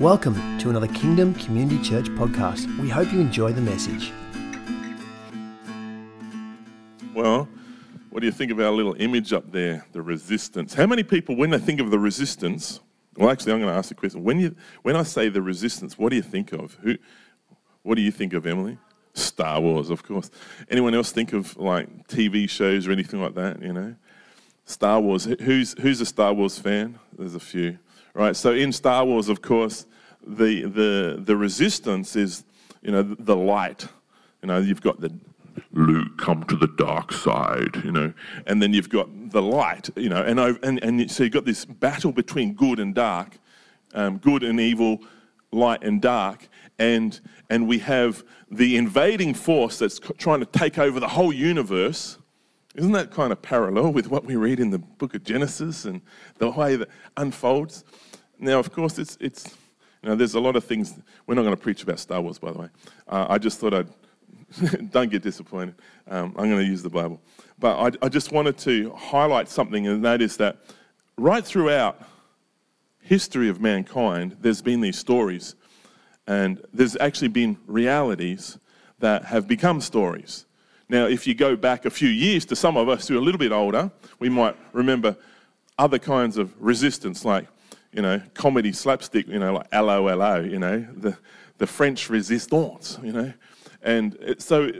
Welcome to another Kingdom Community Church podcast. We hope you enjoy the message. Well, what do you think of our little image up there, the resistance? How many people, when they think of the resistance, well, actually, I'm going to ask a question. When, you, when I say the resistance, what do you think of? Who, what do you think of, Emily? Star Wars, of course. Anyone else think of like TV shows or anything like that? You know, Star Wars. Who's who's a Star Wars fan? There's a few, right? So in Star Wars, of course, the the the resistance is you know the, light. You know, you've got the Luke, come to the dark side, you know, and then you've got the light, you know, and and and so you've got this battle between good and dark, um, good and evil, light and dark, and and we have the invading force that's trying to take over the whole universe. Isn't that kind of parallel with what we read in the book of Genesis and the way that unfolds? Now, of course, it's, it's know, there's a lot of things. We're not going to preach about Star Wars, by the way. Uh, I just thought I'd, don't get disappointed. Um, I'm going to use the Bible. But I, I just wanted to highlight something, and that is that right throughout history of mankind, there's been these stories and there's actually been realities that have become stories. Now, if you go back a few years to some of us who are a little bit older, we might remember other kinds of resistance, like, you know, comedy slapstick, you know, like LOLO, you know, the, the French resistance, you know. And so,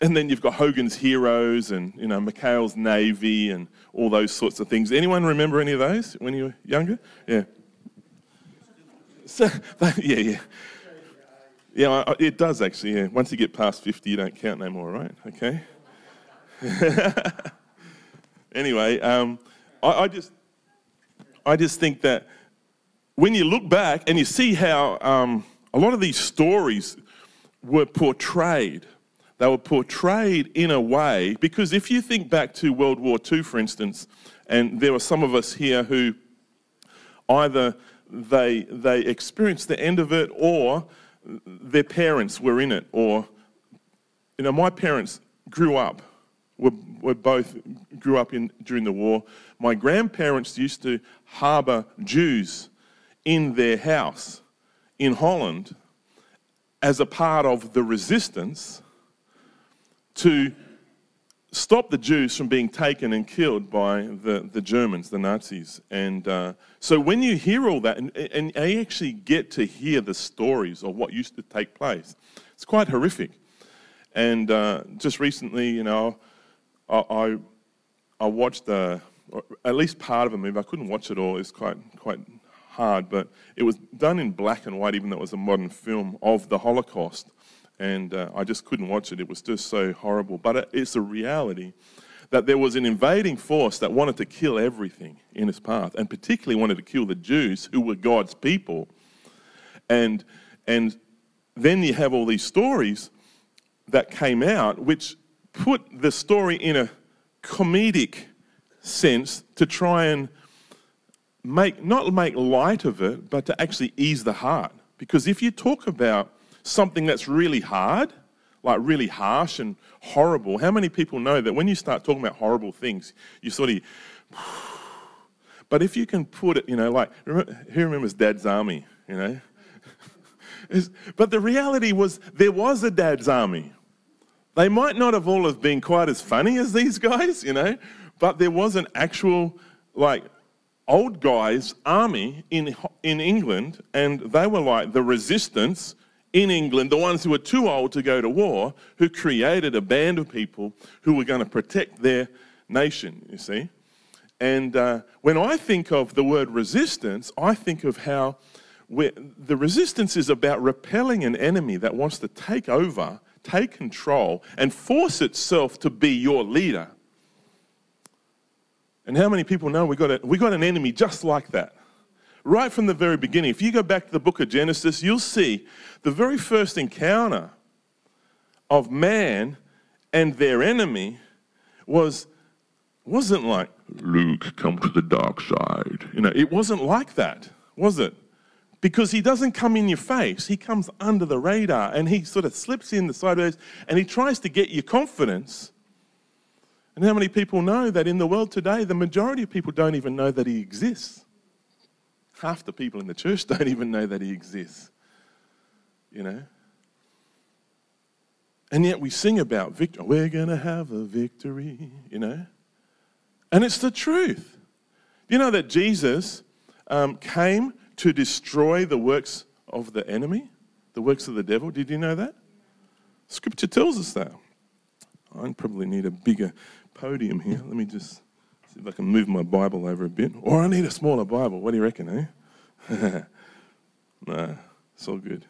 and then you've got Hogan's Heroes and, you know, McHale's Navy and all those sorts of things. Anyone remember any of those when you were younger? Yeah. So, yeah, yeah. Yeah, it does actually. Yeah. Once you get past 50, you don't count no more, right? Okay. anyway, um, I, I, just, I just think that when you look back and you see how um, a lot of these stories were portrayed, they were portrayed in a way because if you think back to World War II, for instance, and there were some of us here who either they they experienced the end of it or their parents were in it, or, you know, my parents grew up, were, were both grew up in, during the war. My grandparents used to harbour Jews in their house in Holland as a part of the resistance to stop the Jews from being taken and killed by the, the Germans, the Nazis. And uh, so when you hear all that, and, and you actually get to hear the stories of what used to take place, it's quite horrific. And uh, just recently, you know, I, I, I watched uh, at least part of a movie. I couldn't watch it all. It's quite, quite hard, but it was done in black and white, even though it was a modern film of the Holocaust and uh, I just couldn't watch it. It was just so horrible. But it's a reality that there was an invading force that wanted to kill everything in its path, and particularly wanted to kill the Jews, who were God's people. And, and then you have all these stories that came out, which put the story in a comedic sense to try and make, not make light of it, but to actually ease the heart. Because if you talk about something that's really hard, like really harsh and horrible, how many people know that when you start talking about horrible things, you sort of. But if you can put it, you know, like, who remembers Dad's Army, you know? but the reality was there was a Dad's Army. They might not have all have been quite as funny as these guys, you know, but there was an actual, like, old guys' army in, in England, and they were like the resistance in England, the ones who were too old to go to war, who created a band of people who were going to protect their nation, you see. And uh, when I think of the word resistance, I think of how the resistance is about repelling an enemy that wants to take over, take control, and force itself to be your leader. And how many people know we got, a, we got an enemy just like that? right from the very beginning. If you go back to the book of Genesis, you'll see the very first encounter of man and their enemy was wasn't like Luke come to the dark side. You know, it wasn't like that, was it? Because he doesn't come in your face. He comes under the radar and he sort of slips in the sideways and he tries to get your confidence. And how many people know that in the world today, the majority of people don't even know that he exists? half the people in the church don't even know that he exists. You know? And yet we sing about victory. We're going to have a victory, you know? And it's the truth. You know that Jesus um, came to destroy the works of the enemy, the works of the devil? Did you know that? Scripture tells us that. I probably need a bigger podium here. Let me just see if I can move my Bible over a bit. Or I need a smaller Bible. What do you reckon, eh? nah, it's all good.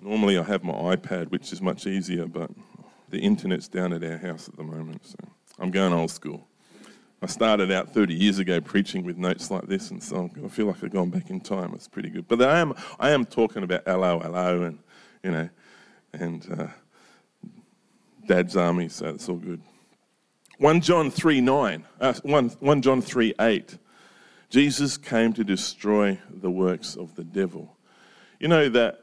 Normally I have my iPad, which is much easier, but the internet's down at our house at the moment, so I'm going old school. I started out 30 years ago preaching with notes like this, and so I feel like I've gone back in time. It's pretty good. But I am, I am talking about hello, hello, and, you know, and uh, Dad's army, so it's all good. 1 John 3 9, uh, 1, 1 John 3 8. Jesus came to destroy the works of the devil. You know that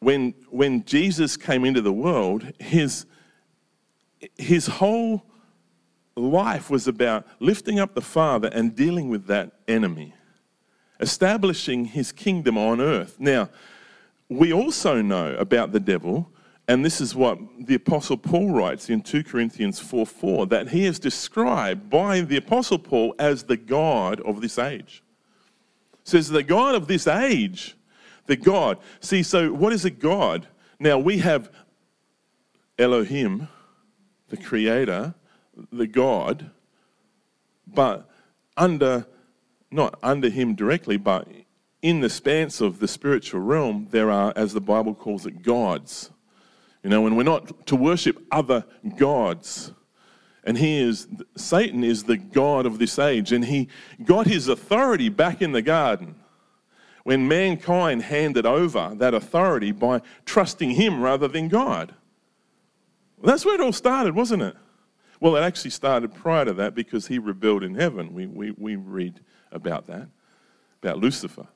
when, when Jesus came into the world, his, his whole life was about lifting up the Father and dealing with that enemy, establishing his kingdom on earth. Now, we also know about the devil, and this is what the Apostle Paul writes in 2 Corinthians 4 4, that he is described by the Apostle Paul as the God of this age. It says, the God of this age the God. See, so what is a God? Now we have Elohim, the creator, the God, but under, not under him directly, but in the spans of the spiritual realm, there are, as the Bible calls it, gods. You know, and we're not to worship other gods. And he is, Satan is the God of this age, and he got his authority back in the garden when mankind handed over that authority by trusting him rather than God. Well, that's where it all started, wasn't it? Well, it actually started prior to that because he rebelled in heaven. We, we, we read about that, about Lucifer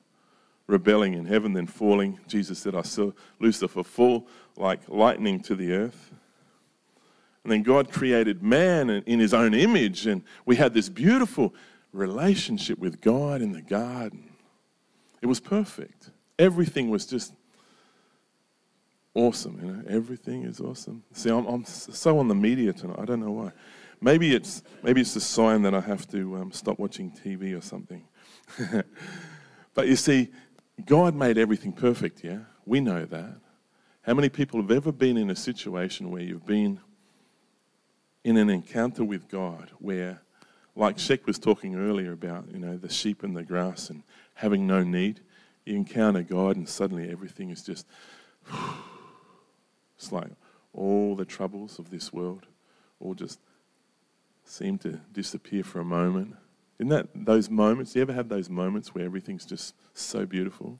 rebelling in heaven, then falling. Jesus said, I saw Lucifer fall like lightning to the earth. And then God created man in his own image, and we had this beautiful relationship with God in the garden. It was perfect. Everything was just awesome. You know, everything is awesome. See, I'm, I'm so on the media tonight. I don't know why. Maybe it's maybe it's a sign that I have to um, stop watching TV or something. but you see, God made everything perfect. Yeah, we know that. How many people have ever been in a situation where you've been in an encounter with God where, like Shek was talking earlier about, you know, the sheep and the grass and having no need. You encounter God, and suddenly everything is just. It's like all the troubles of this world all just seem to disappear for a moment. Isn't that those moments? Do you ever have those moments where everything's just so beautiful?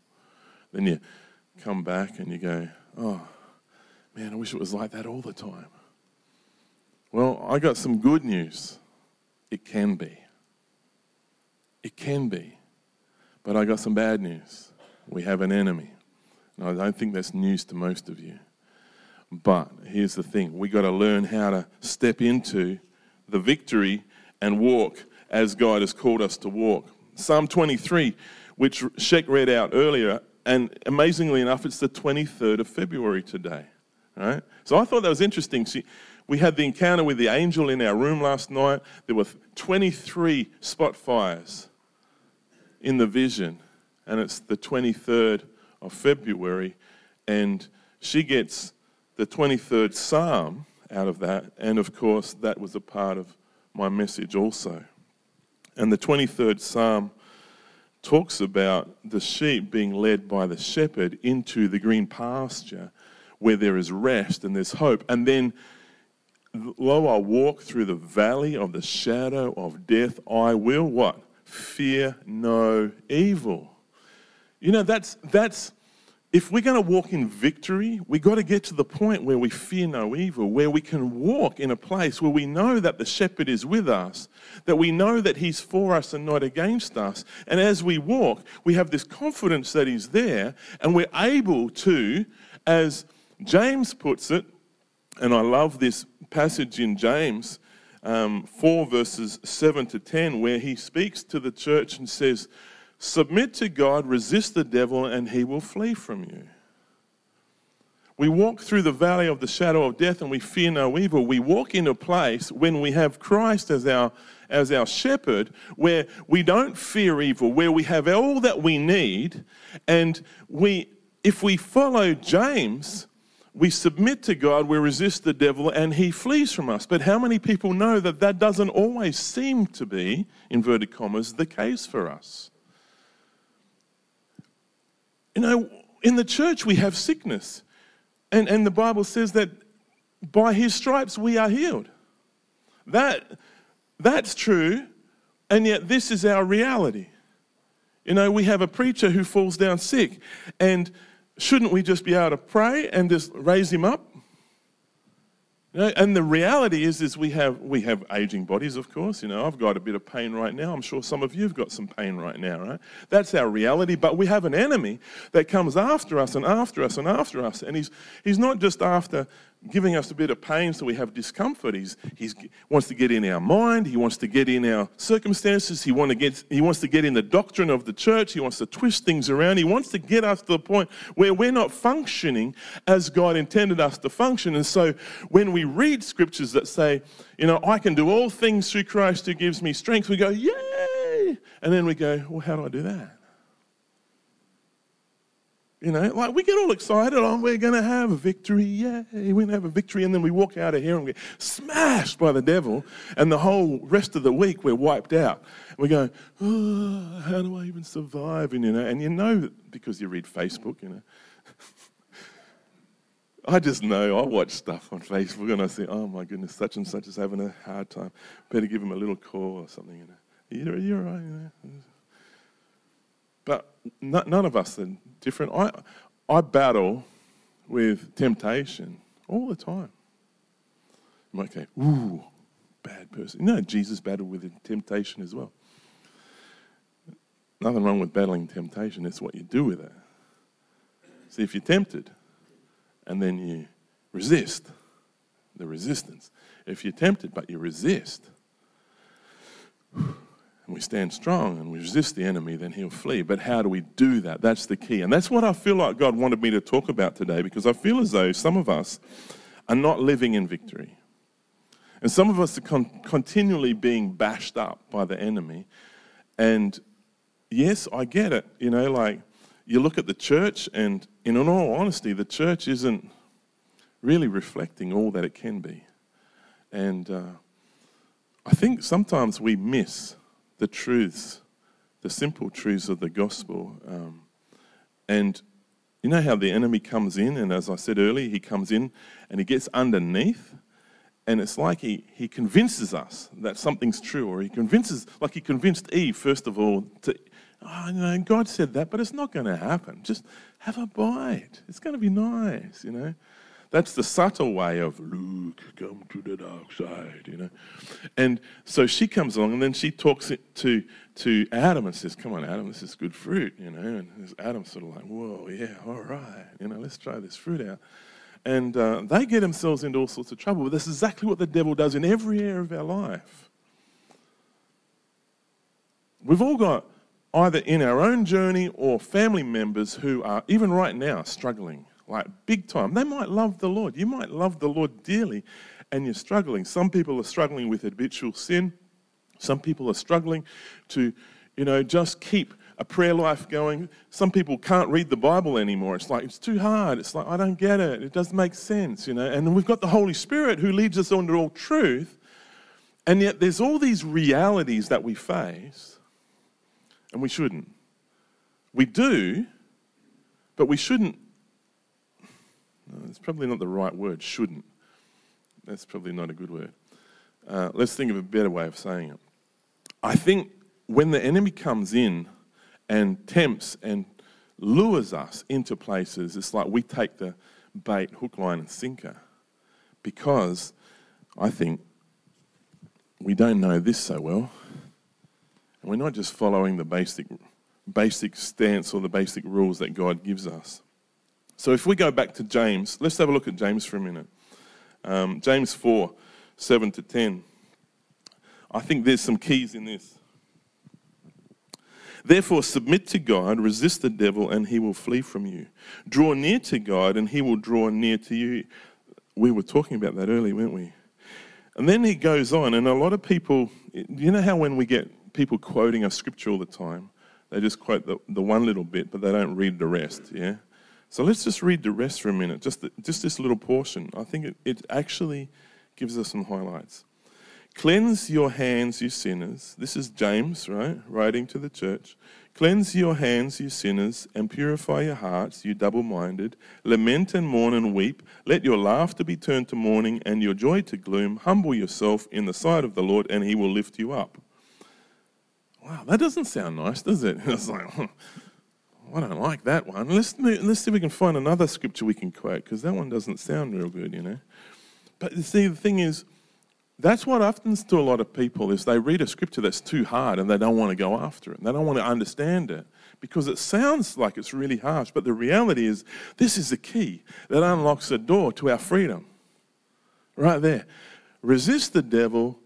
Then you come back and you go, oh, man, I wish it was like that all the time. Well, I got some good news. It can be. It can be. But I got some bad news. We have an enemy. And I don't think that's news to most of you. But here's the thing we got to learn how to step into the victory and walk as God has called us to walk. Psalm 23, which Shek read out earlier, and amazingly enough, it's the 23rd of February today. Right? So I thought that was interesting. See, we had the encounter with the angel in our room last night. There were 23 spot fires in the vision, and it's the 23rd of February, and she gets the 23rd Psalm out of that, and of course, that was a part of my message also. And the 23rd Psalm talks about the sheep being led by the shepherd into the green pasture where there is rest and there's hope. And then, lo, I walk through the valley of the shadow of death, I will what? fear no evil. You know, that's, that's if we're going to walk in victory, we've got to get to the point where we fear no evil, where we can walk in a place where we know that the shepherd is with us, that we know that he's for us and not against us. And as we walk, we have this confidence that he's there, and we're able to, as James puts it, and I love this passage in James um, 4, verses 7 to 10, where he speaks to the church and says, Submit to God, resist the devil, and he will flee from you. We walk through the valley of the shadow of death and we fear no evil. We walk in a place when we have Christ as our, as our shepherd where we don't fear evil, where we have all that we need. And we, if we follow James, we submit to God, we resist the devil, and he flees from us. But how many people know that that doesn't always seem to be, inverted commas, the case for us? You know, in the church we have sickness. And, and the Bible says that by his stripes we are healed. That, that's true, and yet this is our reality. You know, we have a preacher who falls down sick, and shouldn't we just be able to pray and just raise him up? And the reality is, is we have we have aging bodies, of course. You know, I've got a bit of pain right now. I'm sure some of you've got some pain right now, right? That's our reality. But we have an enemy that comes after us and after us and after us, and he's he's not just after giving us a bit of pain so we have discomfort. He's, he wants to get in our mind. He wants to get in our circumstances. He, want to get, he wants to get in the doctrine of the church. He wants to twist things around. He wants to get us to the point where we're not functioning as God intended us to function. And so when we read scriptures that say, you know, I can do all things through Christ who gives me strength, we go, yay! And then we go, well, how do I do that? You know, like we get all excited, oh, we're going to have a victory, yay, we're going to have a victory. And then we walk out of here and we get smashed by the devil, and the whole rest of the week we're wiped out. We go, oh, how do I even survive? And you know, and you know because you read Facebook, you know. I just know, I watch stuff on Facebook and I say, oh my goodness, such and such is having a hard time. Better give him a little call or something, you know. You're, you're right, you know. But none of us are different. I, I battle with temptation all the time. You might ooh, bad person. You No, Jesus battled with temptation as well. Nothing wrong with battling temptation, it's what you do with it. See, if you're tempted and then you resist, the resistance. If you're tempted but you resist, and we stand strong and we resist the enemy, then he'll flee. But how do we do that? That's the key. And that's what I feel like God wanted me to talk about today because I feel as though some of us are not living in victory. And some of us are con- continually being bashed up by the enemy. And yes, I get it. You know, like you look at the church, and in all honesty, the church isn't really reflecting all that it can be. And uh, I think sometimes we miss the truths, the simple truths of the gospel. Um, and you know how the enemy comes in, and as I said earlier, he comes in and he gets underneath, and it's like he, he convinces us that something's true, or he convinces, like he convinced Eve, first of all, to, oh, you know, God said that, but it's not going to happen. Just have a bite. It's going to be nice, you know. That's the subtle way of Luke, come to the dark side, you know. And so she comes along and then she talks to to Adam and says, "Come on, Adam, this is good fruit," you know. And Adam's sort of like, "Whoa, yeah, all right, you know, let's try this fruit out." And uh, they get themselves into all sorts of trouble. But that's exactly what the devil does in every area of our life. We've all got either in our own journey or family members who are even right now struggling like big time. They might love the Lord. You might love the Lord dearly and you're struggling. Some people are struggling with habitual sin. Some people are struggling to, you know, just keep a prayer life going. Some people can't read the Bible anymore. It's like, it's too hard. It's like, I don't get it. It doesn't make sense, you know. And we've got the Holy Spirit who leads us on to all truth. And yet there's all these realities that we face, and we shouldn't. We do, but we shouldn't it's probably not the right word, shouldn't. That's probably not a good word. Uh, let's think of a better way of saying it. I think when the enemy comes in and tempts and lures us into places, it's like we take the bait, hook, line, and sinker because I think we don't know this so well. And we're not just following the basic, basic stance or the basic rules that God gives us. So if we go back to James, let's have a look at James for a minute. Um, James 4 7 to 10. I think there's some keys in this. Therefore, submit to God, resist the devil, and he will flee from you. Draw near to God, and he will draw near to you. We were talking about that earlier, weren't we? And then he goes on, and a lot of people, you know how when we get people quoting a scripture all the time, they just quote the, the one little bit, but they don't read the rest, yeah? So let's just read the rest for a minute, just, the, just this little portion. I think it, it actually gives us some highlights. Cleanse your hands, you sinners. This is James, right? Writing to the church. Cleanse your hands, you sinners, and purify your hearts, you double minded. Lament and mourn and weep. Let your laughter be turned to mourning and your joy to gloom. Humble yourself in the sight of the Lord, and he will lift you up. Wow, that doesn't sound nice, does it? It's like, oh, I don't like that one. Let's, let's see if we can find another scripture we can quote, because that one doesn't sound real good, you know. But you see, the thing is, that's what happens to a lot of people is they read a scripture that's too hard and they don't want to go after it. They don't want to understand it because it sounds like it's really harsh. But the reality is this is the key that unlocks the door to our freedom. Right there. Resist the devil,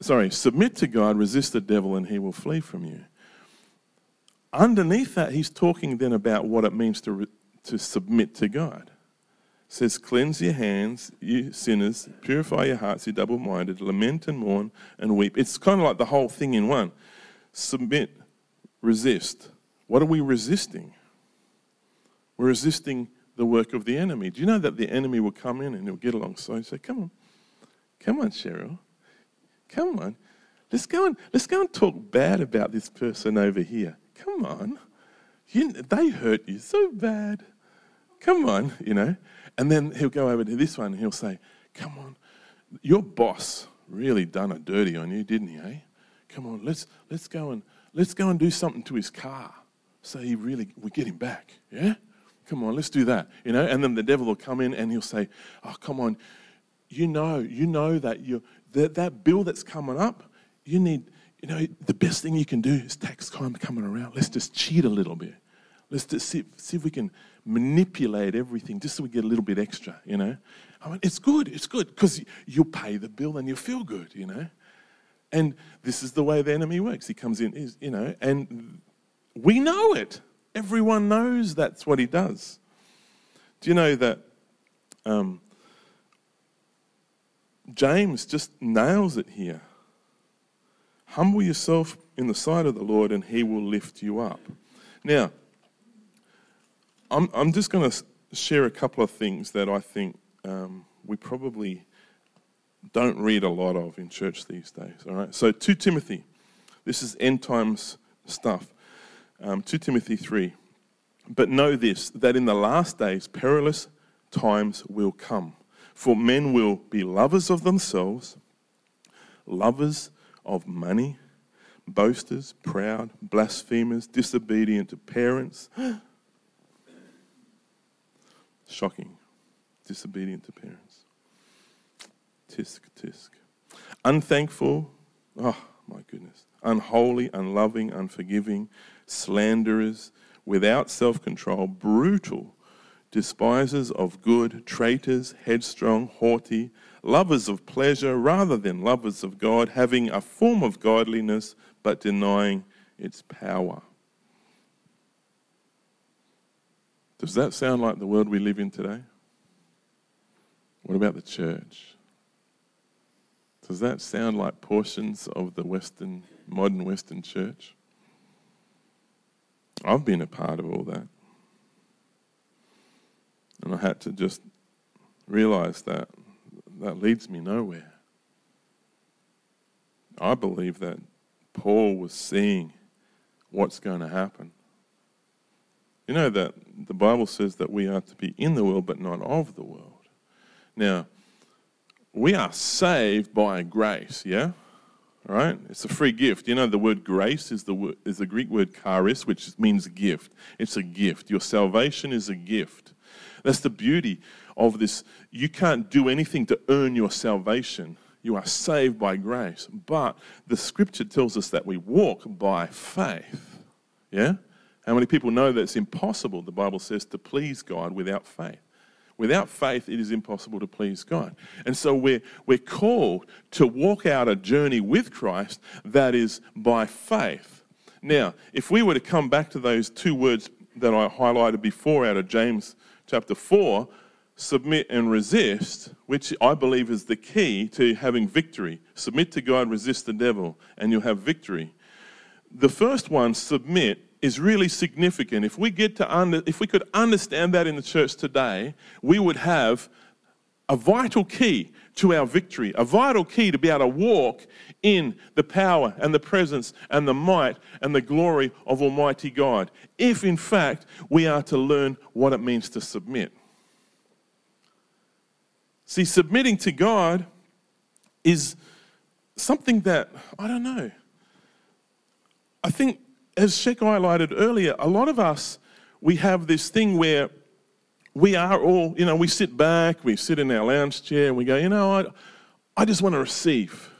sorry, submit to God, resist the devil, and he will flee from you. Underneath that, he's talking then about what it means to, to submit to God says, Cleanse your hands, you sinners, purify your hearts, you double minded, lament and mourn and weep. It's kind of like the whole thing in one. Submit, resist. What are we resisting? We're resisting the work of the enemy. Do you know that the enemy will come in and he'll get alongside and say, Come on, come on, Cheryl, come on. Let's go and let's go and talk bad about this person over here. Come on. You, they hurt you so bad. Come on, you know. And then he'll go over to this one and he'll say, Come on, your boss really done a dirty on you, didn't he, eh? Come on, let's, let's, go and, let's go and do something to his car so he really, we get him back, yeah? Come on, let's do that, you know? And then the devil will come in and he'll say, Oh, come on, you know, you know that you that, that bill that's coming up, you need, you know, the best thing you can do is tax time coming around. Let's just cheat a little bit. Let's just see, see if we can manipulate everything just so we get a little bit extra, you know. I mean, it's good, it's good, because you pay the bill and you feel good, you know. And this is the way the enemy works. He comes in, you know, and we know it. Everyone knows that's what he does. Do you know that um, James just nails it here? Humble yourself in the sight of the Lord, and he will lift you up. Now, I'm, I'm just going to share a couple of things that I think um, we probably don't read a lot of in church these days. All right. So 2 Timothy, this is end times stuff. Um, 2 Timothy 3. But know this, that in the last days perilous times will come. For men will be lovers of themselves, lovers of money, boasters, proud, blasphemers, disobedient to parents Shocking. Disobedient to parents. Tisk, tisk. Unthankful. Oh, my goodness. Unholy, unloving, unforgiving, slanderers, without self control, brutal, despisers of good, traitors, headstrong, haughty, lovers of pleasure rather than lovers of God, having a form of godliness but denying its power. Does that sound like the world we live in today? What about the church? Does that sound like portions of the Western, modern Western church? I've been a part of all that. And I had to just realize that that leads me nowhere. I believe that Paul was seeing what's going to happen. You know that the Bible says that we are to be in the world but not of the world. Now, we are saved by grace, yeah? Right? It's a free gift. You know, the word grace is the, is the Greek word charis, which means gift. It's a gift. Your salvation is a gift. That's the beauty of this. You can't do anything to earn your salvation. You are saved by grace. But the scripture tells us that we walk by faith. Yeah? How many people know that it's impossible, the Bible says, to please God without faith? Without faith, it is impossible to please God. And so we're, we're called to walk out a journey with Christ that is by faith. Now, if we were to come back to those two words that I highlighted before out of James chapter 4, submit and resist, which I believe is the key to having victory. Submit to God, resist the devil, and you'll have victory. The first one, submit, is really significant. If we get to under, if we could understand that in the church today, we would have a vital key to our victory, a vital key to be able to walk in the power and the presence and the might and the glory of Almighty God. If in fact we are to learn what it means to submit. See, submitting to God is something that, I don't know, I think, as Shek highlighted earlier, a lot of us, we have this thing where we are all, you know, we sit back, we sit in our lounge chair, and we go, you know, I, I just want to receive.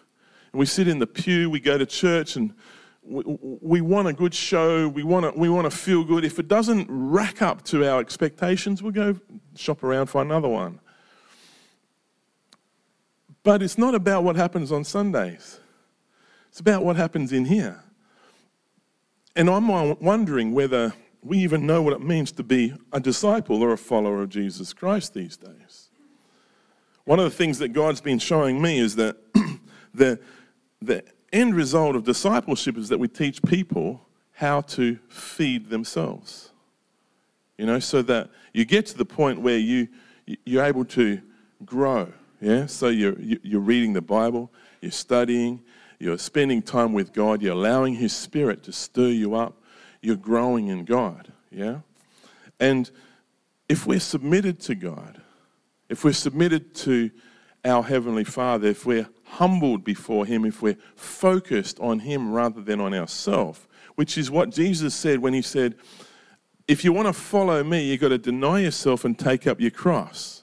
And we sit in the pew, we go to church, and we, we want a good show, we want, to, we want to feel good. If it doesn't rack up to our expectations, we'll go shop around for another one. But it's not about what happens on Sundays, it's about what happens in here. And I'm wondering whether we even know what it means to be a disciple or a follower of Jesus Christ these days. One of the things that God's been showing me is that the, the end result of discipleship is that we teach people how to feed themselves. You know, so that you get to the point where you, you're able to grow. Yeah, so you're, you're reading the Bible, you're studying, you're spending time with God, you're allowing His Spirit to stir you up, you're growing in God. Yeah? And if we're submitted to God, if we're submitted to our Heavenly Father, if we're humbled before Him, if we're focused on Him rather than on ourselves, which is what Jesus said when He said, If you want to follow me, you've got to deny yourself and take up your cross.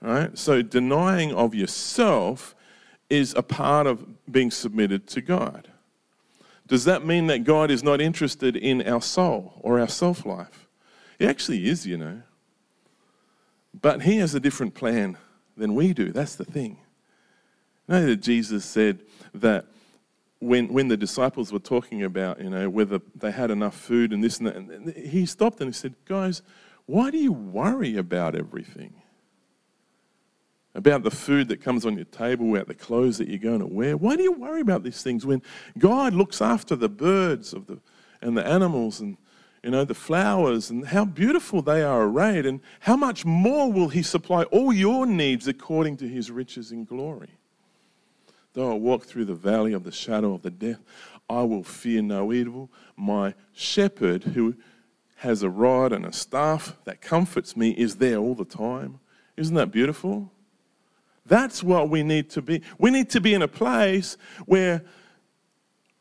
Right? So denying of yourself is a part of being submitted to God. Does that mean that God is not interested in our soul or our self life? He actually is, you know. But He has a different plan than we do. That's the thing. You know that Jesus said that when, when the disciples were talking about, you know, whether they had enough food and this and that, and he stopped and he said, Guys, why do you worry about everything? About the food that comes on your table, about the clothes that you're going to wear. Why do you worry about these things when God looks after the birds of the, and the animals and you know the flowers and how beautiful they are arrayed and how much more will he supply all your needs according to his riches in glory? Though I walk through the valley of the shadow of the death, I will fear no evil. My shepherd who has a rod and a staff that comforts me is there all the time. Isn't that beautiful? That's what we need to be. We need to be in a place where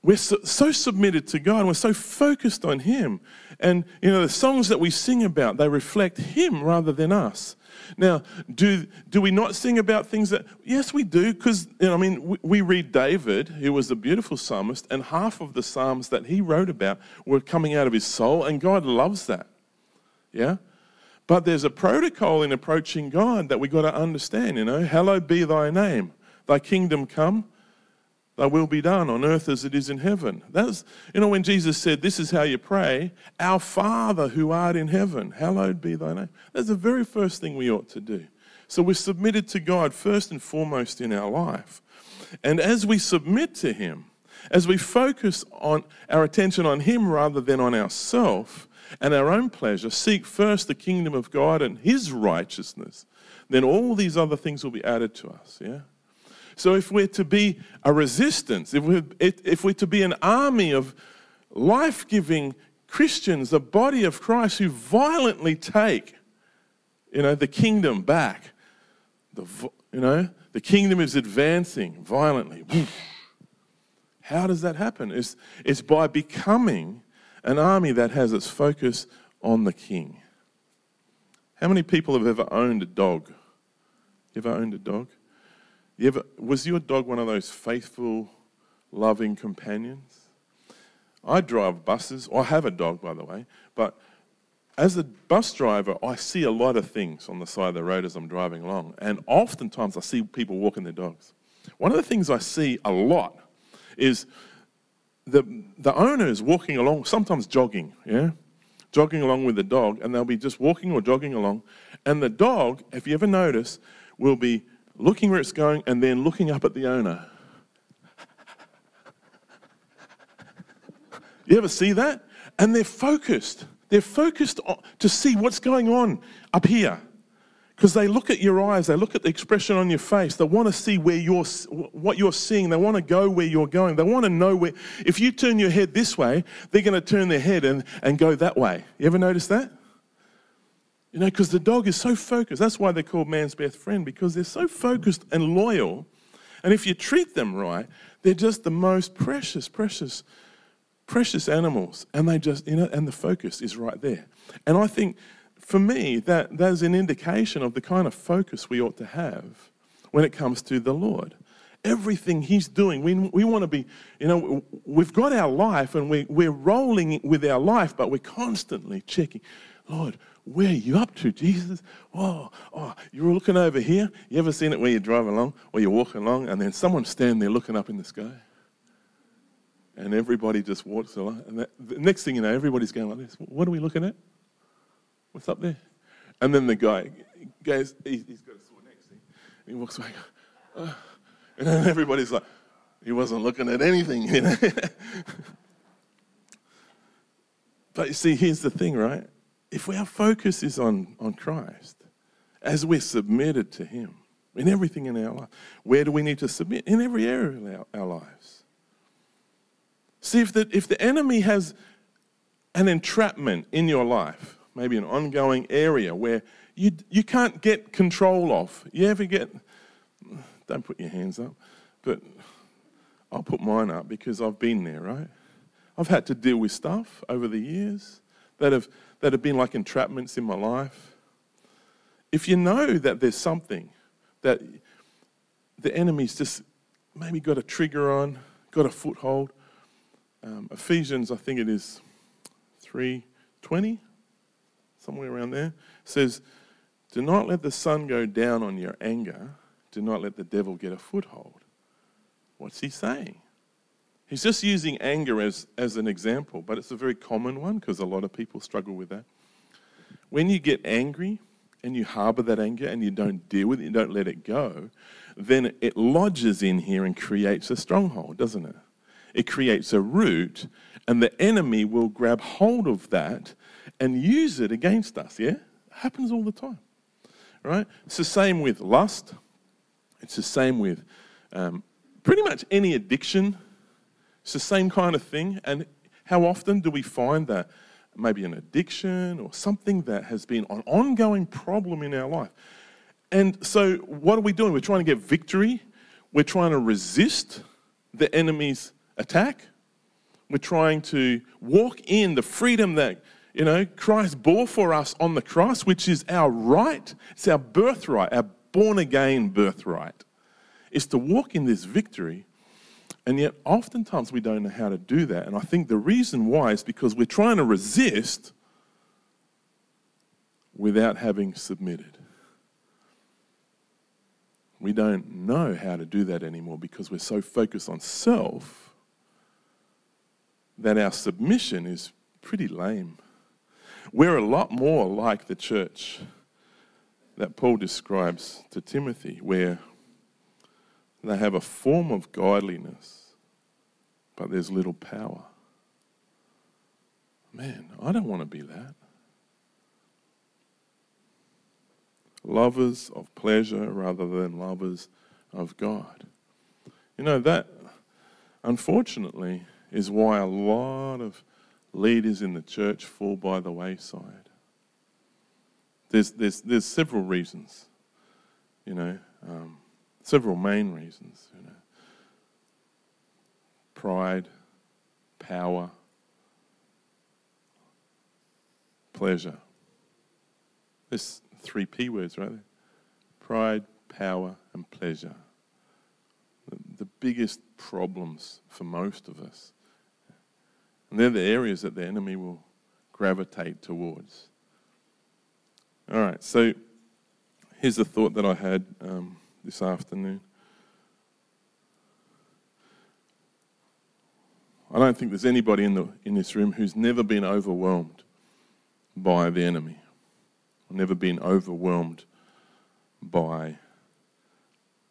we're so, submitted to God, we're so focused on Him. And, you know, the songs that we sing about, they reflect Him rather than us. Now, do, do we not sing about things that, yes, we do, because, you know, I mean, we, we read David, who was a beautiful psalmist, and half of the psalms that he wrote about were coming out of his soul, and God loves that. Yeah? But there's a protocol in approaching God that we've got to understand, you know. Hallowed be thy name, thy kingdom come, thy will be done on earth as it is in heaven. That's, you know, when Jesus said, This is how you pray, our Father who art in heaven, hallowed be thy name. That's the very first thing we ought to do. So we're submitted to God first and foremost in our life. And as we submit to Him, as we focus on our attention on Him rather than on ourselves, and our own pleasure, seek first the kingdom of God and his righteousness, then all these other things will be added to us. Yeah? So if we're to be a resistance, if we're, if we're to be an army of life giving Christians, the body of Christ who violently take you know, the kingdom back, the, you know, the kingdom is advancing violently. How does that happen? It's, it's by becoming an army that has its focus on the king. How many people have ever owned a dog? You ever owned a dog? You ever, was your dog one of those faithful, loving companions? I drive buses. I have a dog, by the way, but as a bus driver, I see a lot of things on the side of the road as I'm driving along, and oftentimes I see people walking their dogs. One of the things I see a lot is the, the owner is walking along, sometimes jogging, yeah? Jogging along with the dog, and they'll be just walking or jogging along. And the dog, if you ever notice, will be looking where it's going and then looking up at the owner. You ever see that? And they're focused. They're focused on, to see what's going on up here. Because they look at your eyes, they look at the expression on your face. They want to see where you're, what you're seeing. They want to go where you're going. They want to know where. If you turn your head this way, they're going to turn their head and, and go that way. You ever notice that? You know, because the dog is so focused. That's why they're called man's best friend, because they're so focused and loyal. And if you treat them right, they're just the most precious, precious, precious animals. And they just, you know, and the focus is right there. And I think for me, that, that is an indication of the kind of focus we ought to have when it comes to the Lord. Everything He's doing, we, we want to be, you know, we've got our life and we, we're rolling with our life, but we're constantly checking, Lord, where are you up to, Jesus? Oh, oh, you're looking over here. You ever seen it where you're driving along or you're walking along and then someone's standing there looking up in the sky? And everybody just walks along. And that, the next thing you know, everybody's going like this. What are we looking at? What's up there? And then the guy goes, he's got a sore neck, see? He walks away, and then everybody's like, he wasn't looking at anything, you know. but you see, here's the thing, right? If our focus is on, on Christ, as we're submitted to Him in everything in our life, where do we need to submit? In every area of our, our lives. See, if the, if the enemy has an entrapment in your life, maybe an ongoing area where you, you can't get control of. You ever get, don't put your hands up, but I'll put mine up because I've been there, right? I've had to deal with stuff over the years that have, that have been like entrapments in my life. If you know that there's something that the enemy's just maybe got a trigger on, got a foothold, um, Ephesians, I think it is 320, somewhere around there, says, Do not let the sun go down on your anger. Do not let the devil get a foothold. What's he saying? He's just using anger as, as an example, but it's a very common one because a lot of people struggle with that. When you get angry and you harbor that anger and you don't deal with it, you don't let it go, then it lodges in here and creates a stronghold, doesn't it? It creates a root, and the enemy will grab hold of that and use it against us. Yeah? It happens all the time. Right? It's the same with lust. It's the same with um, pretty much any addiction. It's the same kind of thing. And how often do we find that maybe an addiction or something that has been an ongoing problem in our life? And so, what are we doing? We're trying to get victory. We're trying to resist the enemy's attack. We're trying to walk in the freedom that you know, Christ bore for us on the cross, which is our right, it's our birthright, our born again birthright, is to walk in this victory. And yet, oftentimes, we don't know how to do that. And I think the reason why is because we're trying to resist without having submitted. We don't know how to do that anymore because we're so focused on self that our submission is pretty lame. We're a lot more like the church that Paul describes to Timothy, where they have a form of godliness, but there's little power. Man, I don't want to be that. Lovers of pleasure rather than lovers of God. You know, that unfortunately is why a lot of leaders in the church fall by the wayside. There's, there's, there's several reasons, you know, um, several main reasons, you know. Pride, power, pleasure. There's three P words right pride, power, and pleasure. The, the biggest problems for most of us and they're the areas that the enemy will gravitate towards. All right, so here's the thought that I had um, this afternoon. I don't think there's anybody in, the, in this room who's never been overwhelmed by the enemy, never been overwhelmed by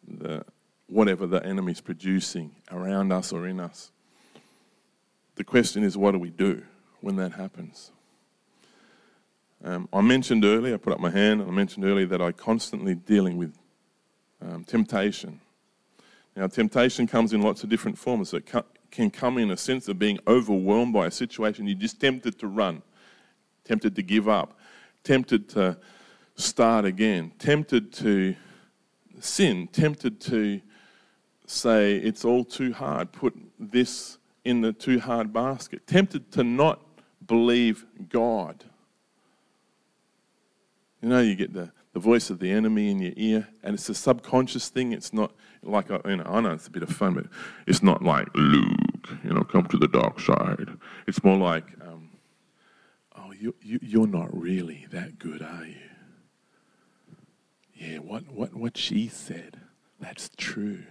the, whatever the enemy's producing around us or in us. The question is, what do we do when that happens? Um, I mentioned earlier, I put up my hand, and I mentioned earlier that I constantly dealing with um, temptation. Now, temptation comes in lots of different forms. It can come in a sense of being overwhelmed by a situation. You're just tempted to run, tempted to give up, tempted to start again, tempted to sin, tempted to say it's all too hard, put this in the too hard basket, tempted to not believe God. You know, you get the, the voice of the enemy in your ear, and it's a subconscious thing. It's not like, you know, I know it's a bit of fun, but it's not like, Luke, you know, come to the dark side. It's more like, um, oh, you, you, you're not really that good, are you? Yeah, what, what, what she said, that's true.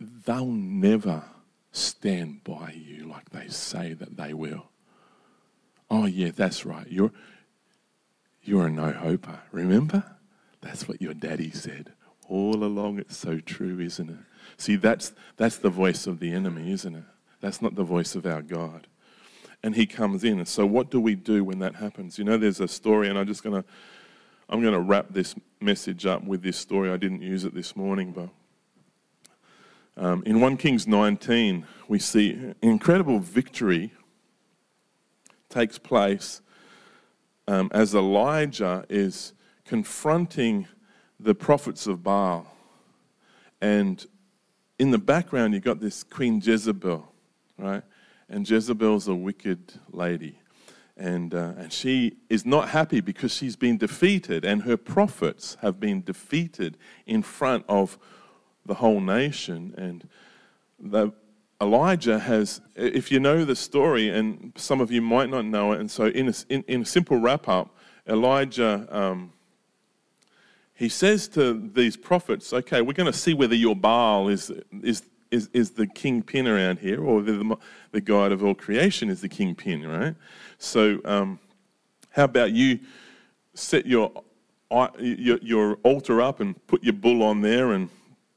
They'll never stand by you like they say that they will. Oh, yeah, that's right. You're, you're a no hoper. Remember? That's what your daddy said. All along, it's so true, isn't it? See, that's, that's the voice of the enemy, isn't it? That's not the voice of our God. And he comes in. And so, what do we do when that happens? You know, there's a story, and I'm just going to. I'm going to wrap this message up with this story. I didn't use it this morning, but um, in 1 Kings 19, we see incredible victory takes place um, as Elijah is confronting the prophets of Baal. And in the background, you've got this Queen Jezebel, right? And Jezebel's a wicked lady. And, uh, and she is not happy because she's been defeated, and her prophets have been defeated in front of the whole nation. And the, Elijah has, if you know the story, and some of you might not know it, and so in a, in, in a simple wrap up, Elijah, um, he says to these prophets, okay, we're going to see whether your Baal is, is, is, is the kingpin around here or the, the God of all creation is the kingpin, right? So, um, how about you set your, your, your altar up and put your bull on there and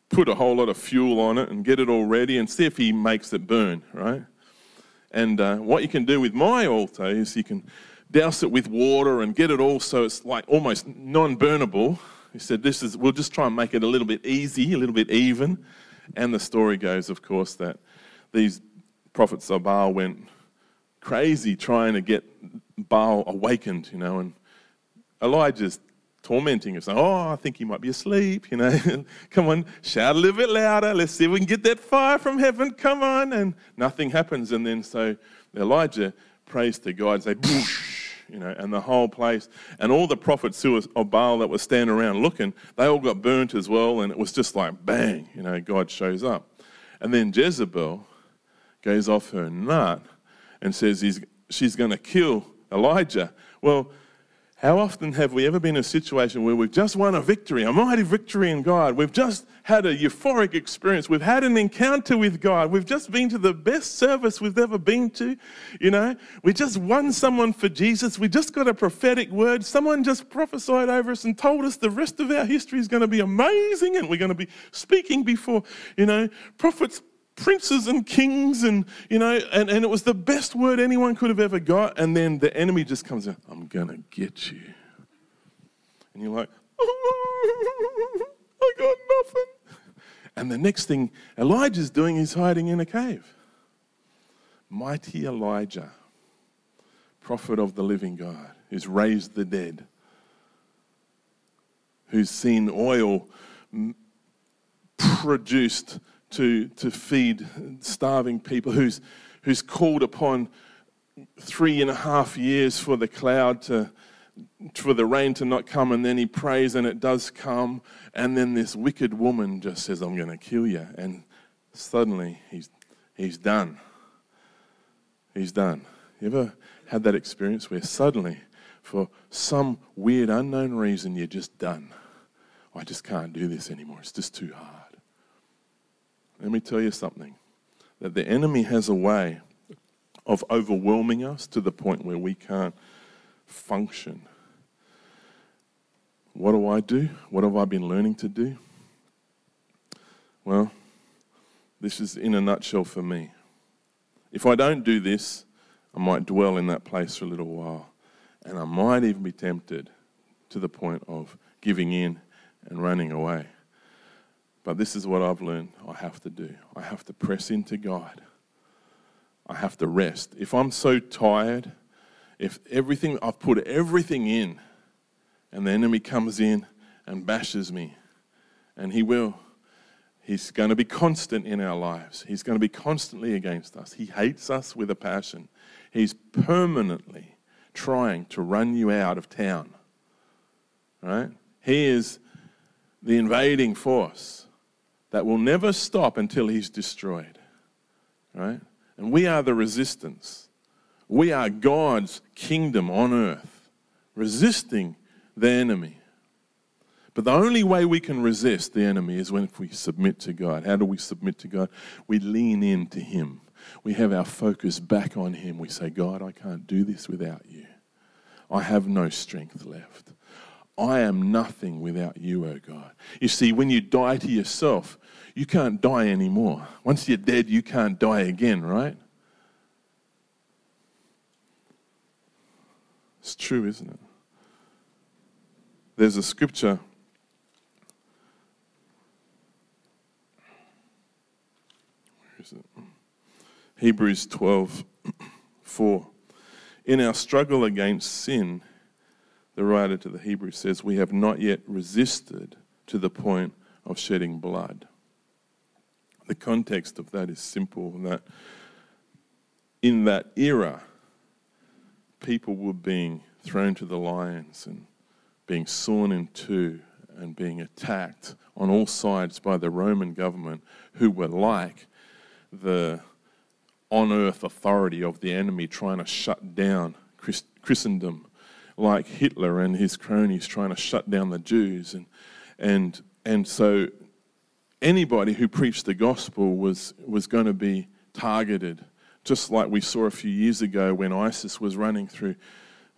put a whole lot of fuel on it and get it all ready and see if he makes it burn, right? And uh, what you can do with my altar is you can douse it with water and get it all so it's like almost non-burnable. He said, "This is we'll just try and make it a little bit easy, a little bit even." And the story goes, of course, that these prophets of Baal went crazy trying to get Baal awakened, you know, and Elijah's tormenting us. Oh, I think he might be asleep, you know. Come on, shout a little bit louder. Let's see if we can get that fire from heaven. Come on. And nothing happens. And then so Elijah prays to God and say, Boosh, you know, and the whole place. And all the prophets who was, of Baal that were standing around looking, they all got burnt as well. And it was just like bang, you know, God shows up. And then Jezebel goes off her nut and says he's, she's going to kill Elijah. Well, how often have we ever been in a situation where we've just won a victory, a mighty victory in God? We've just had a euphoric experience. We've had an encounter with God. We've just been to the best service we've ever been to. You know, we just won someone for Jesus. We just got a prophetic word. Someone just prophesied over us and told us the rest of our history is going to be amazing and we're going to be speaking before, you know, prophets princes and kings and you know and, and it was the best word anyone could have ever got. And then the enemy just comes in i'm gonna get you. And you're like oh, i got nothing. And the next thing elijah's doing is hiding in a cave. Mighty elijah prophet of the living god who's raised the dead who's seen oil produced to, to feed starving people, who's, who's called upon three and a half years for the cloud to, for the rain to not come, and then he prays and it does come, and then this wicked woman just says, I'm going to kill you. And suddenly he's, he's done. He's done. You ever had that experience where suddenly, for some weird, unknown reason, you're just done. I just can't do this anymore. It's just too hard. Let me tell you something that the enemy has a way of overwhelming us to the point where we can't function. What do I do? What have I been learning to do? Well, this is in a nutshell for me. If I don't do this, I might dwell in that place for a little while. And I might even be tempted to the point of giving in and running away. But this is what I've learned I have to do. I have to press into God. I have to rest. If I'm so tired, if everything, I've put everything in, and the enemy comes in and bashes me, and he will. He's going to be constant in our lives. He's going to be constantly against us. He hates us with a passion. He's permanently trying to run you out of town. Right? He is the invading force that will never stop until he's destroyed. Right? And we are the resistance. We are God's kingdom on earth, resisting the enemy. But the only way we can resist the enemy is when we submit to God. How do we submit to God? We lean into Him. We have our focus back on Him. We say, God, I can't do this without you. I have no strength left. I am nothing without you, O oh God. You see, when you die to yourself, you can't die anymore. Once you're dead, you can't die again, right? It's true, isn't it? There's a scripture. Where is it? Hebrews 12 4. In our struggle against sin, the writer to the Hebrews says, we have not yet resisted to the point of shedding blood. The context of that is simple that in that era, people were being thrown to the lions and being sawn in two and being attacked on all sides by the Roman government, who were like the on earth authority of the enemy trying to shut down Christendom like Hitler and his cronies trying to shut down the Jews. And, and, and so anybody who preached the gospel was, was going to be targeted, just like we saw a few years ago when ISIS was running through,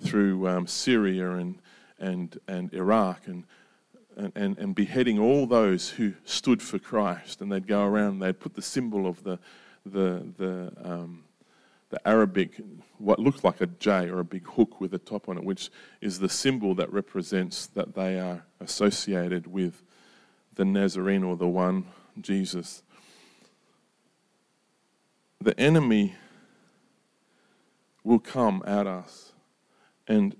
through um, Syria and, and, and Iraq and, and, and beheading all those who stood for Christ. And they'd go around and they'd put the symbol of the, the, the, um, the Arabic, what looked like a J or a big hook with a top on it, which is the symbol that represents that they are associated with the Nazarene or the one, Jesus. The enemy will come at us. And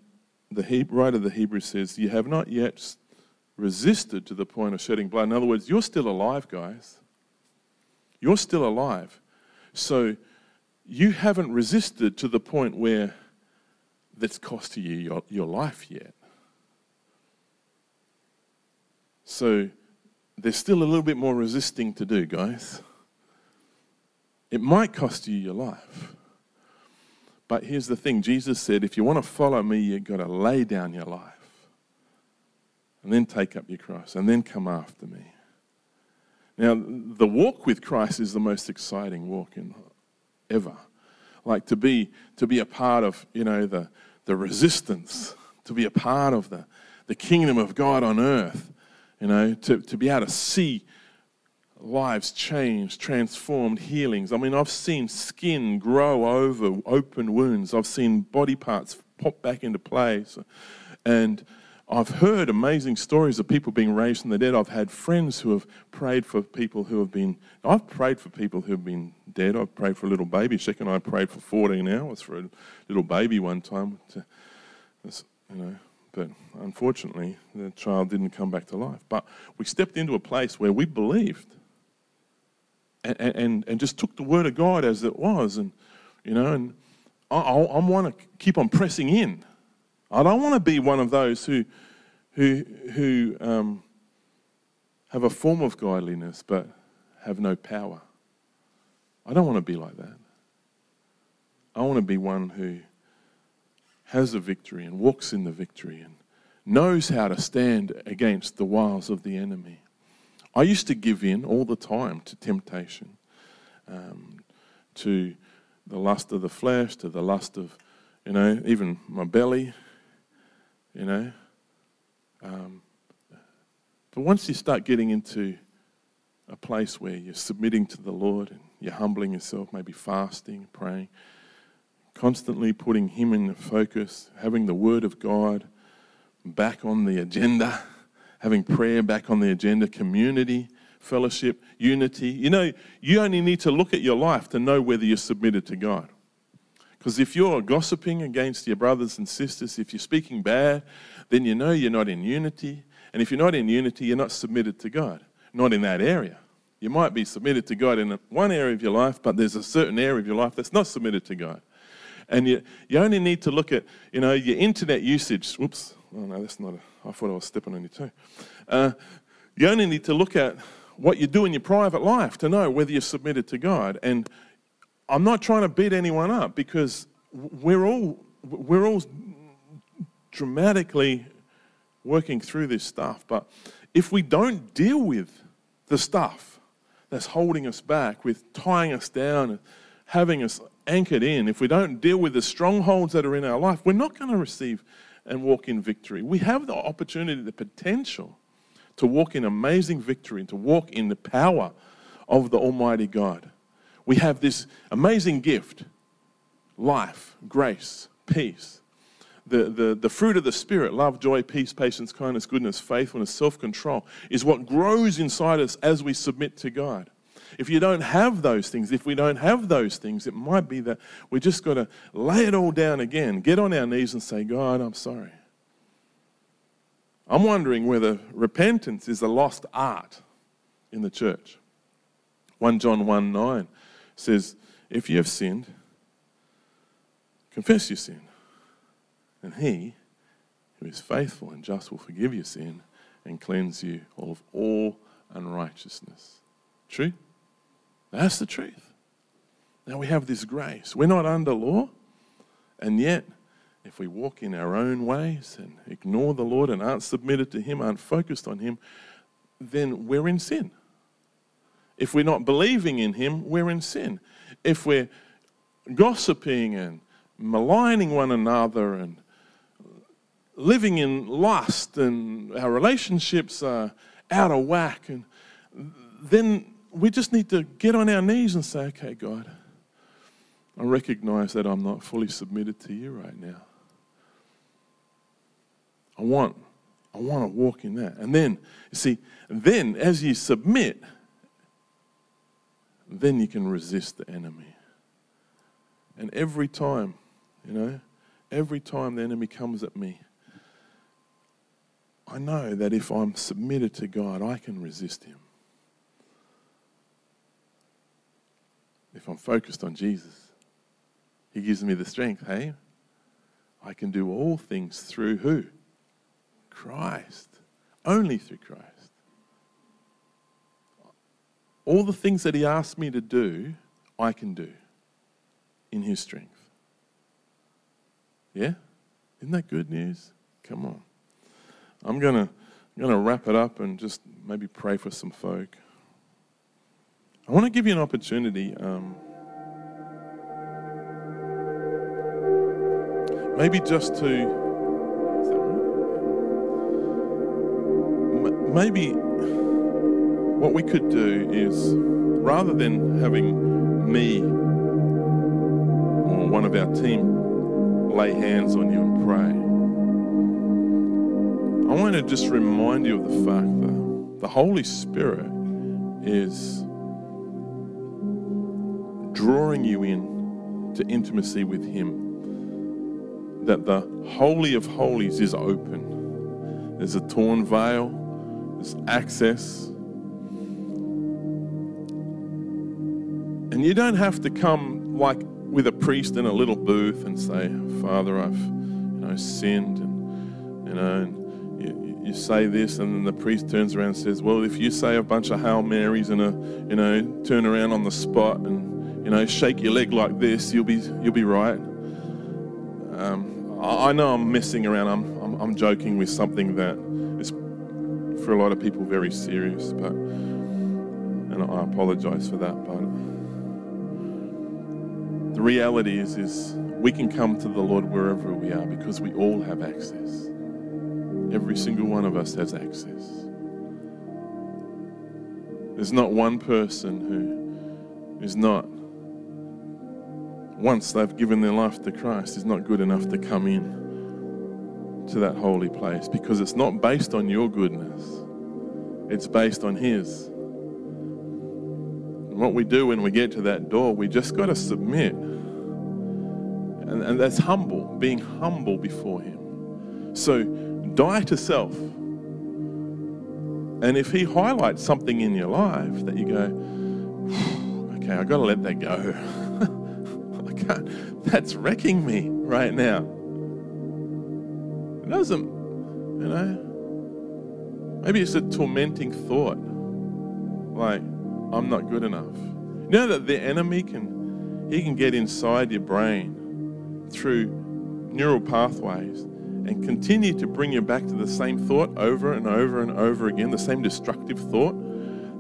the writer of the Hebrews says, You have not yet resisted to the point of shedding blood. In other words, you're still alive, guys. You're still alive. So you haven't resisted to the point where that's costing you your, your life yet. So there's still a little bit more resisting to do, guys. It might cost you your life. But here's the thing Jesus said, if you want to follow me, you've got to lay down your life and then take up your cross and then come after me. Now, the walk with Christ is the most exciting walk in ever. Like to be to be a part of, you know, the the resistance, to be a part of the, the kingdom of God on earth, you know, to, to be able to see lives changed, transformed, healings. I mean, I've seen skin grow over open wounds. I've seen body parts pop back into place. And I've heard amazing stories of people being raised from the dead. I've had friends who have prayed for people who have been, I've prayed for people who have been dead. I've prayed for a little baby. Sheik and I prayed for 14 hours for a little baby one time. To, you know, but unfortunately, the child didn't come back to life. But we stepped into a place where we believed and, and, and just took the word of God as it was. And, you know, and I, I want to keep on pressing in. I don't want to be one of those who, who, who um, have a form of godliness but have no power. I don't want to be like that. I want to be one who has a victory and walks in the victory and knows how to stand against the wiles of the enemy. I used to give in all the time to temptation, um, to the lust of the flesh, to the lust of, you know, even my belly, you know. Um, but once you start getting into a place where you're submitting to the Lord and you're humbling yourself, maybe fasting, praying, constantly putting Him in the focus, having the Word of God back on the agenda, having prayer back on the agenda, community, fellowship, unity. You know, you only need to look at your life to know whether you're submitted to God. Because if you're gossiping against your brothers and sisters, if you're speaking bad, then you know you're not in unity. And if you're not in unity, you're not submitted to God, not in that area. You might be submitted to God in one area of your life, but there's a certain area of your life that's not submitted to God. And you, you only need to look at, you know, your internet usage. Oops. Oh, no, that's not a, I thought I was stepping on you too. Uh, you only need to look at what you do in your private life to know whether you're submitted to God. And I'm not trying to beat anyone up because we're all, we're all dramatically working through this stuff. But if we don't deal with the stuff that's holding us back, with tying us down, having us anchored in, if we don't deal with the strongholds that are in our life, we're not going to receive and walk in victory. We have the opportunity, the potential to walk in amazing victory and to walk in the power of the Almighty God. We have this amazing gift life, grace, peace. The, the, the fruit of the Spirit, love, joy, peace, patience, kindness, goodness, faithfulness, self control, is what grows inside us as we submit to God. If you don't have those things, if we don't have those things, it might be that we just got to lay it all down again, get on our knees and say, God, I'm sorry. I'm wondering whether repentance is a lost art in the church. 1 John 1 9 says, If you have sinned, confess your sin, and he who is faithful and just will forgive your sin and cleanse you of all unrighteousness. True? That's the truth. Now we have this grace. We're not under law, and yet, if we walk in our own ways and ignore the Lord and aren't submitted to Him, aren't focused on Him, then we're in sin. If we're not believing in Him, we're in sin. If we're gossiping and maligning one another and living in lust and our relationships are out of whack, and then we just need to get on our knees and say, okay, God, I recognize that I'm not fully submitted to you right now. I want, I want to walk in that. And then, you see, then as you submit, then you can resist the enemy. And every time, you know, every time the enemy comes at me, I know that if I'm submitted to God, I can resist him. If I'm focused on Jesus. He gives me the strength, hey? I can do all things through who? Christ. Only through Christ. All the things that He asked me to do, I can do in His strength. Yeah? Isn't that good news? Come on. I'm going to I'm going to wrap it up and just maybe pray for some folk. I want to give you an opportunity. Um, maybe just to. Maybe what we could do is rather than having me or one of our team lay hands on you and pray, I want to just remind you of the fact that the Holy Spirit is drawing you in to intimacy with Him. That the Holy of Holies is open. There's a torn veil, there's access. And you don't have to come like with a priest in a little booth and say, Father, I've you know sinned and you know and you, you say this and then the priest turns around and says, Well, if you say a bunch of Hail Marys and a you know, turn around on the spot and you know, shake your leg like this, you'll be, you'll be right. Um, I I know I'm messing around. I'm, I'm, I'm joking with something that is for a lot of people very serious, but and I apologize for that. But the reality is, is we can come to the Lord wherever we are because we all have access. Every single one of us has access. There's not one person who is not, once they've given their life to Christ, is not good enough to come in to that holy place because it's not based on your goodness, it's based on His. And what we do when we get to that door, we just got to submit. And, and that's humble, being humble before Him. So die to self and if he highlights something in your life that you go, okay, I've got to let that go. That's wrecking me right now. It doesn't, you know, maybe it's a tormenting thought like, I'm not good enough. You know that the enemy can, he can get inside your brain through neural pathways and continue to bring you back to the same thought over and over and over again, the same destructive thought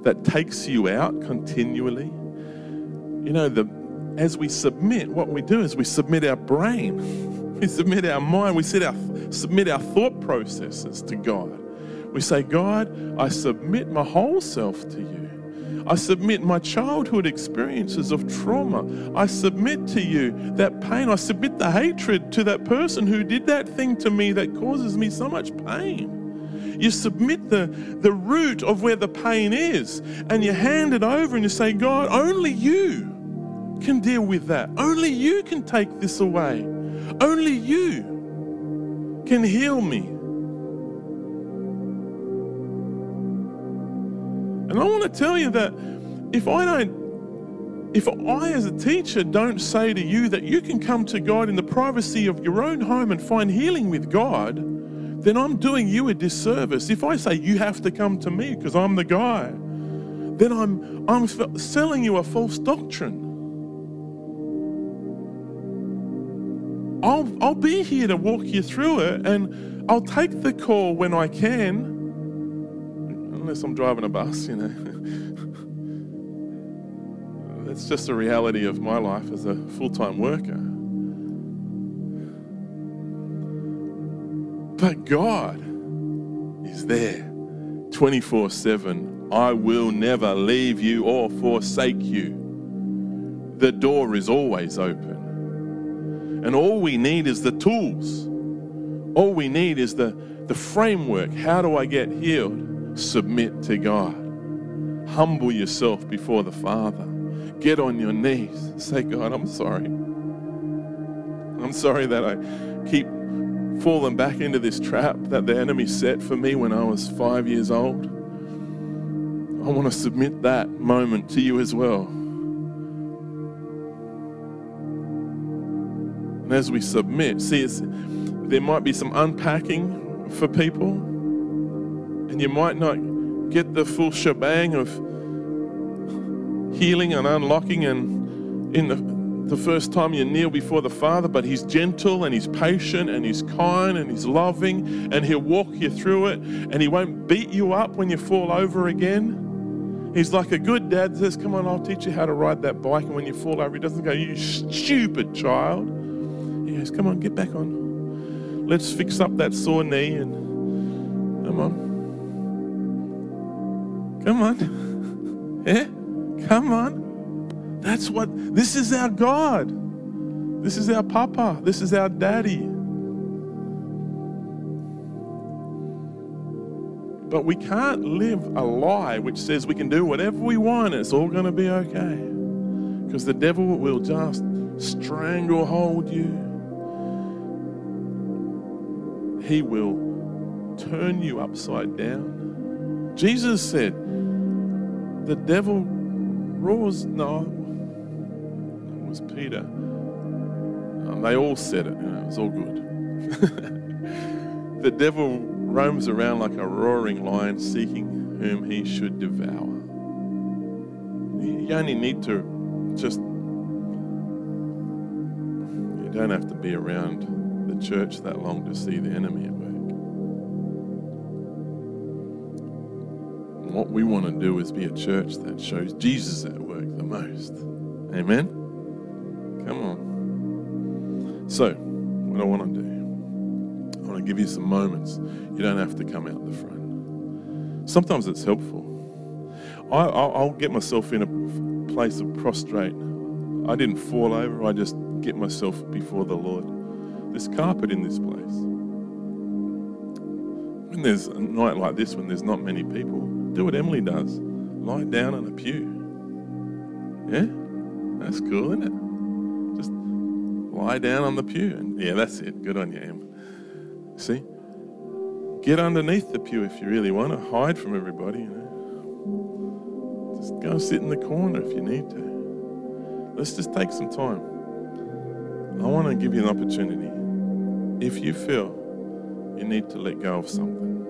that takes you out continually. You know, the, as we submit, what we do is we submit our brain, we submit our mind, we our, submit our thought processes to God. We say, God, I submit my whole self to you. I submit my childhood experiences of trauma. I submit to you that pain. I submit the hatred to that person who did that thing to me that causes me so much pain. You submit the, the root of where the pain is and you hand it over and you say, God, only you can deal with that. Only you can take this away. Only you can heal me. And I want to tell you that if I don't, if I as a teacher don't say to you that you can come to God in the privacy of your own home and find healing with God, then I'm doing you a disservice. If I say you have to come to me because I'm the guy, then I'm, I'm selling you a false doctrine. I'll, I'll be here to walk you through it and I'll take the call when I can unless I'm driving a bus, you know. That's just the reality of my life as a full time worker. But God is there 24 7. I will never leave you or forsake you. The door is always open. And all we need is the tools. All we need is the, the framework. How do I get healed? submit to God. Humble yourself before the Father. Get on your knees. Say, God, I'm sorry. I'm sorry that I keep falling back into this trap that the enemy set for me when I was five years old. I want to submit that moment to you as well. And as we submit, see, there might be some unpacking for people and you might not get the full shebang of healing and unlocking and in the, the first time you kneel before the Father, but He's gentle and He's patient and He's kind and He's loving and He'll walk you through it and He won't beat you up when you fall over again. He's like a good dad says, Come on, I'll teach you how to ride that bike. And when you fall over, He doesn't go, You stupid child. Goes, Come on, get back on. Let's fix up that sore knee and come on. Come on. Yeah? Come on. That's what, this is our God. This is our Papa. This is our Daddy. But we can't live a lie which says we can do whatever we want, it's all going to be okay. Because the devil will just strangle hold you. He will turn you upside down. Jesus said, the devil roars. No, it was Peter. Um, they all said it. You know, it was all good. the devil roams around like a roaring lion, seeking whom he should devour. You only need to just. You don't have to be around the church that long to see the enemy at work. What we want to do is be a church that shows Jesus at work the most. Amen? Come on. So, what I want to do, I want to give you some moments. You don't have to come out the front. Sometimes it's helpful. I, I'll, I'll get myself in a place of prostrate. I didn't fall over, I just get myself before the Lord. There's carpet in this place. When there's a night like this, when there's not many people, do what Emily does lie down on a pew. Yeah? That's cool, isn't it? Just lie down on the pew. And yeah, that's it. Good on you, Em. See? Get underneath the pew if you really want to. Hide from everybody, you know. Just go sit in the corner if you need to. Let's just take some time. I want to give you an opportunity. If you feel you need to let go of something,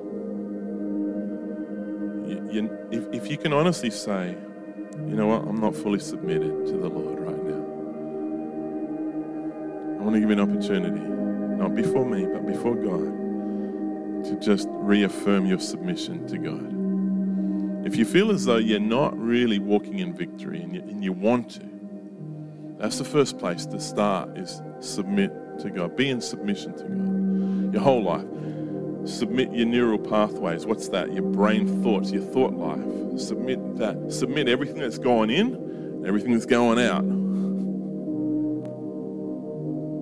you, you, if, if you can honestly say, you know what, I'm not fully submitted to the Lord right now. I want to give you an opportunity, not before me, but before God, to just reaffirm your submission to God. If you feel as though you're not really walking in victory and you, and you want to, that's the first place to start is submit to God. Be in submission to God. Your whole life. Submit your neural pathways. What's that? Your brain thoughts, your thought life. Submit that. Submit everything that's going in, everything that's going out.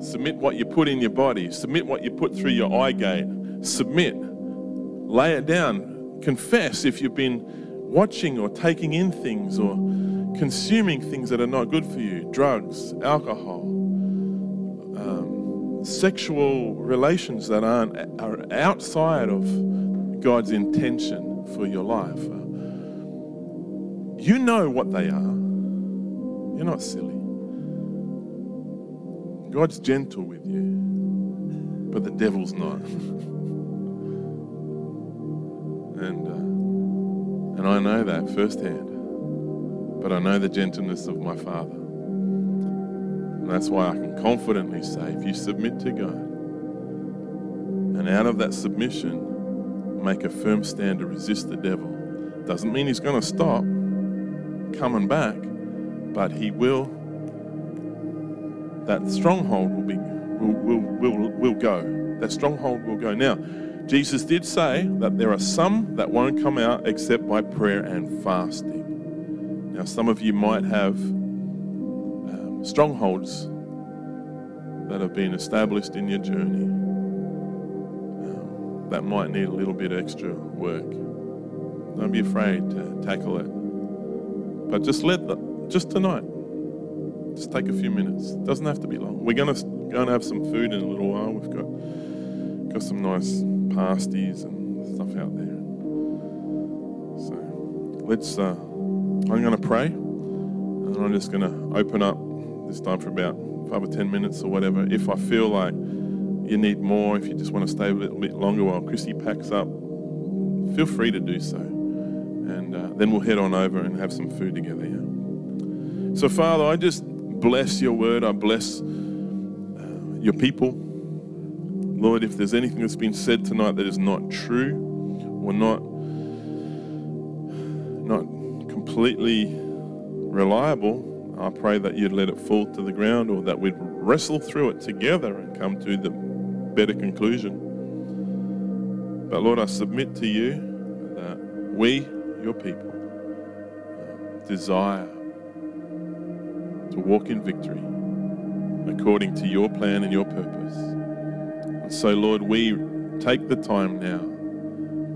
Submit what you put in your body. Submit what you put through your eye gate. Submit. Lay it down. Confess if you've been watching or taking in things or consuming things that are not good for you drugs, alcohol, sexual relations that aren't, are outside of God's intention for your life. You know what they are. You're not silly. God's gentle with you, but the devil's not. and, uh, and I know that firsthand but I know the gentleness of my Father. And that's why I can confidently say if you submit to God, and out of that submission, make a firm stand to resist the devil, doesn't mean he's going to stop coming back, but he will, that stronghold will be, will, will, will, will go. That stronghold will go. Now, Jesus did say that there are some that won't come out except by prayer and fasting. Now, some of you might have strongholds that have been established in your journey um, that might need a little bit extra work. Don't be afraid to tackle it. But just let the, just tonight, just take a few minutes. It doesn't have to be long. We're going to go have some food in a little while. We've got, got some nice pasties and stuff out there. So let's. Uh, I'm going to pray, and I'm just going to open up this time for about five or ten minutes or whatever. If I feel like you need more, if you just want to stay a little bit longer while Chrissy packs up, feel free to do so. And uh, then we'll head on over and have some food together. Yeah? So, Father, I just bless your word. I bless uh, your people. Lord, if there's anything that's been said tonight that is not true or not not completely reliable, I pray that you'd let it fall to the ground or that we'd wrestle through it together and come to the better conclusion. But Lord, I submit to you that we, your people, desire to walk in victory according to your plan and your purpose. And so, Lord, we take the time now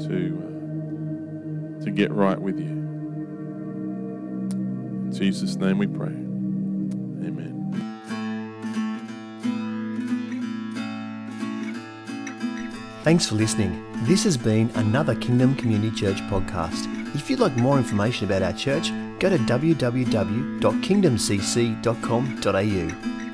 to, uh, to get right with you. In Jesus' name we pray. Amen. Thanks for listening. This has been another Kingdom Community Church podcast. If you'd like more information about our church, go to www.kingdomcc.com.au.